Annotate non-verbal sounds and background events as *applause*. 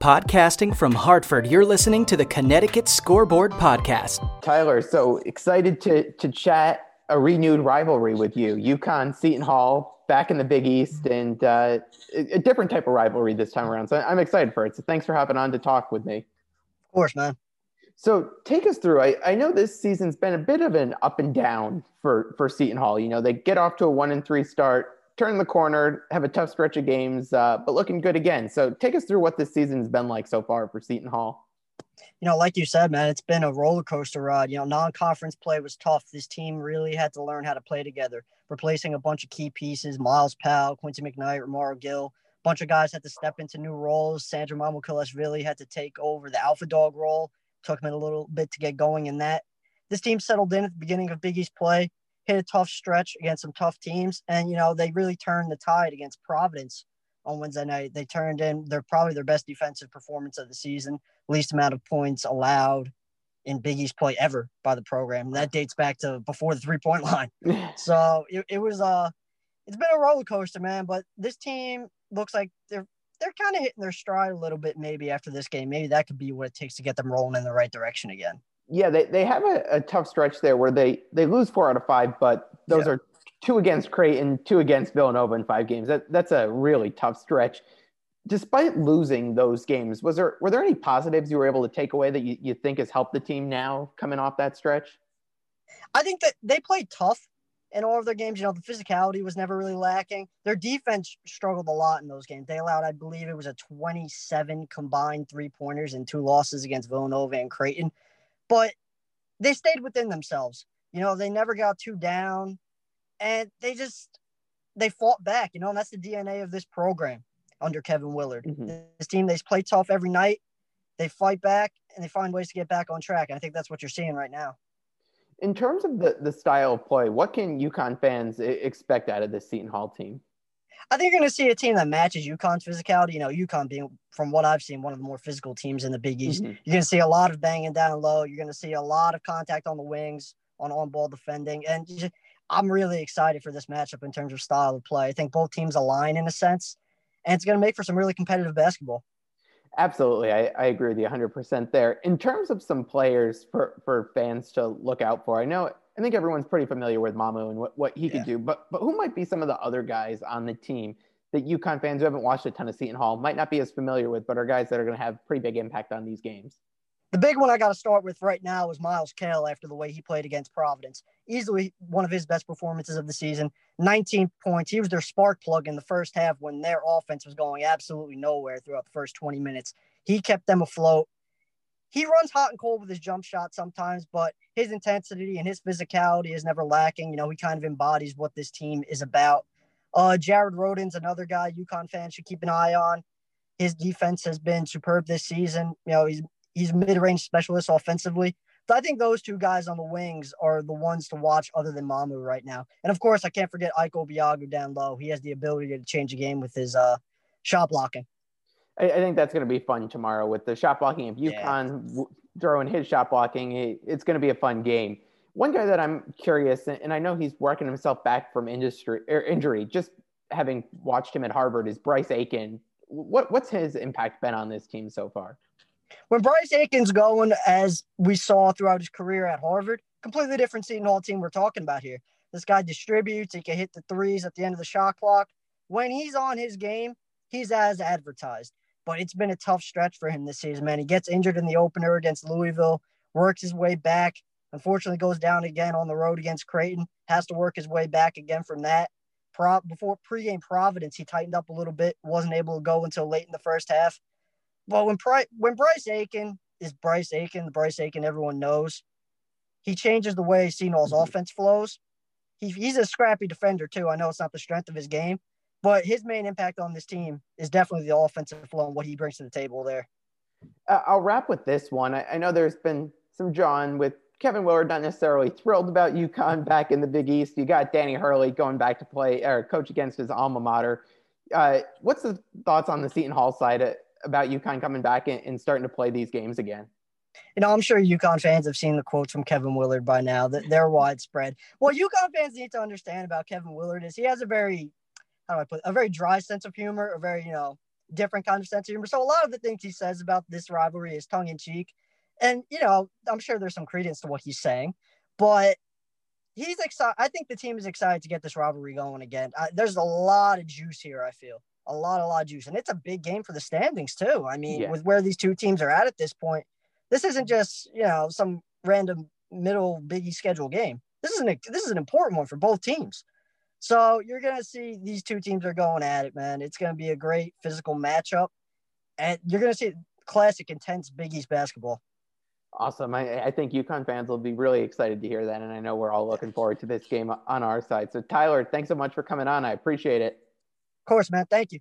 Podcasting from Hartford, you're listening to the Connecticut Scoreboard Podcast. Tyler, so excited to to chat a renewed rivalry with you. UConn, Seton Hall, back in the Big East, and uh, a different type of rivalry this time around. So I'm excited for it. So thanks for hopping on to talk with me. Of course, man. So take us through. I, I know this season's been a bit of an up and down for for Seton Hall. You know, they get off to a one and three start, turn the corner, have a tough stretch of games, uh, but looking good again. So take us through what this season's been like so far for Seton Hall. You know, like you said, man, it's been a roller coaster ride. You know, non-conference play was tough. This team really had to learn how to play together, replacing a bunch of key pieces: Myles Powell, Quincy McKnight, Romaro Gill. A bunch of guys had to step into new roles. Sandra Sandro really had to take over the alpha dog role. Took him a little bit to get going in that. This team settled in at the beginning of Big East play hit a tough stretch against some tough teams, and you know they really turned the tide against Providence on Wednesday night. They turned in they're probably their best defensive performance of the season, least amount of points allowed in Big East play ever by the program. That dates back to before the three point line. *laughs* so it, it was uh it's been a roller coaster, man. But this team looks like they're they're kind of hitting their stride a little bit maybe after this game. Maybe that could be what it takes to get them rolling in the right direction again yeah, they, they have a, a, tough stretch there where they, they lose four out of five, but those yeah. are two against Creighton, two against Villanova in five games. That that's a really tough stretch. Despite losing those games, was there were there any positives you were able to take away that you, you think has helped the team now coming off that stretch? I think that they played tough in all of their games. You know, the physicality was never really lacking. Their defense struggled a lot in those games. They allowed, I believe, it was a 27 combined three pointers and two losses against Villanova and Creighton but they stayed within themselves. You know, they never got too down and they just they fought back, you know, and that's the DNA of this program under Kevin Willard. Mm-hmm. This team, they play tough every night. They fight back and they find ways to get back on track. And I think that's what you're seeing right now. In terms of the, the style of play, what can UConn fans expect out of this Seton Hall team? I think you're going to see a team that matches UConn's physicality. You know, UConn being, from what I've seen, one of the more physical teams in the Big East. Mm-hmm. You're going to see a lot of banging down low. You're going to see a lot of contact on the wings, on on-ball defending, and just, I'm really excited for this matchup in terms of style of play. I think both teams align in a sense, and it's going to make for some really competitive basketball. Absolutely, I, I agree with you 100% there. In terms of some players for for fans to look out for, I know I think everyone's pretty familiar with Mamu and what, what he yeah. could do, but but who might be some of the other guys on the team that UConn fans who haven't watched a ton of Seton Hall might not be as familiar with, but are guys that are going to have pretty big impact on these games? The big one I got to start with right now is Myles Cale after the way he played against Providence. Easily one of his best performances of the season. 19 points. He was their spark plug in the first half when their offense was going absolutely nowhere throughout the first 20 minutes. He kept them afloat he runs hot and cold with his jump shot sometimes, but his intensity and his physicality is never lacking. You know, he kind of embodies what this team is about. Uh, Jared Rhoden's another guy UConn fans should keep an eye on. His defense has been superb this season. You know, he's he's mid-range specialist offensively. So I think those two guys on the wings are the ones to watch other than Mamu right now. And of course, I can't forget Ike Obiagu down low. He has the ability to change a game with his uh, shot blocking. I, I think that's going to be fun tomorrow with the shot blocking. of UConn yeah. throwing his shot blocking, it's going to be a fun game. One guy that I'm curious, and I know he's working himself back from industry or er, injury, just having watched him at Harvard, is Bryce Aiken. What what's his impact been on this team so far? When Bryce Aiken's going, as we saw throughout his career at Harvard, completely different Seton Hall team we're talking about here. This guy distributes. He can hit the threes at the end of the shot clock. When he's on his game, he's as advertised but it's been a tough stretch for him this season, man. He gets injured in the opener against Louisville, works his way back, unfortunately goes down again on the road against Creighton, has to work his way back again from that. Pro- before pregame Providence, he tightened up a little bit, wasn't able to go until late in the first half. But when, Pri- when Bryce Aiken is Bryce Aiken, the Bryce Aiken everyone knows, he changes the way Seton Hall's mm-hmm. offense flows. He, he's a scrappy defender, too. I know it's not the strength of his game, but his main impact on this team is definitely the offensive flow and what he brings to the table there. Uh, I'll wrap with this one. I, I, know there's been some John with Kevin Willard, not necessarily thrilled about UConn back in the Big East. You got Danny Hurley going back to play or coach against his alma mater. Uh, what's the thoughts on the Seton Hall side uh, about UConn coming back and, and starting to play these games again? you know, I'm sure UConn fans have seen the quotes from Kevin Willard by now that they're widespread. What UConn fans need to understand about Kevin Willard is he has a very how do I put it? a very dry sense of humor, a very, you know, different kind of sense of humor. So a lot of the things he says about this rivalry is tongue in cheek. And, you know, I'm sure there's some credence to what he's saying, but he's excited. I think the team is excited to get this rivalry going again. I, there's a lot of juice here, I feel. A lot, a lot of juice. And it's a big game for the standings, too. I mean, yeah. with where these two teams are at at this point, this isn't just, you know, some random middle biggie schedule game. This is an this is an important one for both teams. So you're gonna see these two teams are going at it, man. It's gonna be a great physical matchup, and you're gonna see classic intense Big East basketball. Awesome. I, I think UConn fans will be really excited to hear that, and I know we're all looking forward to this game on our side. So Tyler, thanks so much for coming on. I appreciate it. Of course, man. Thank you.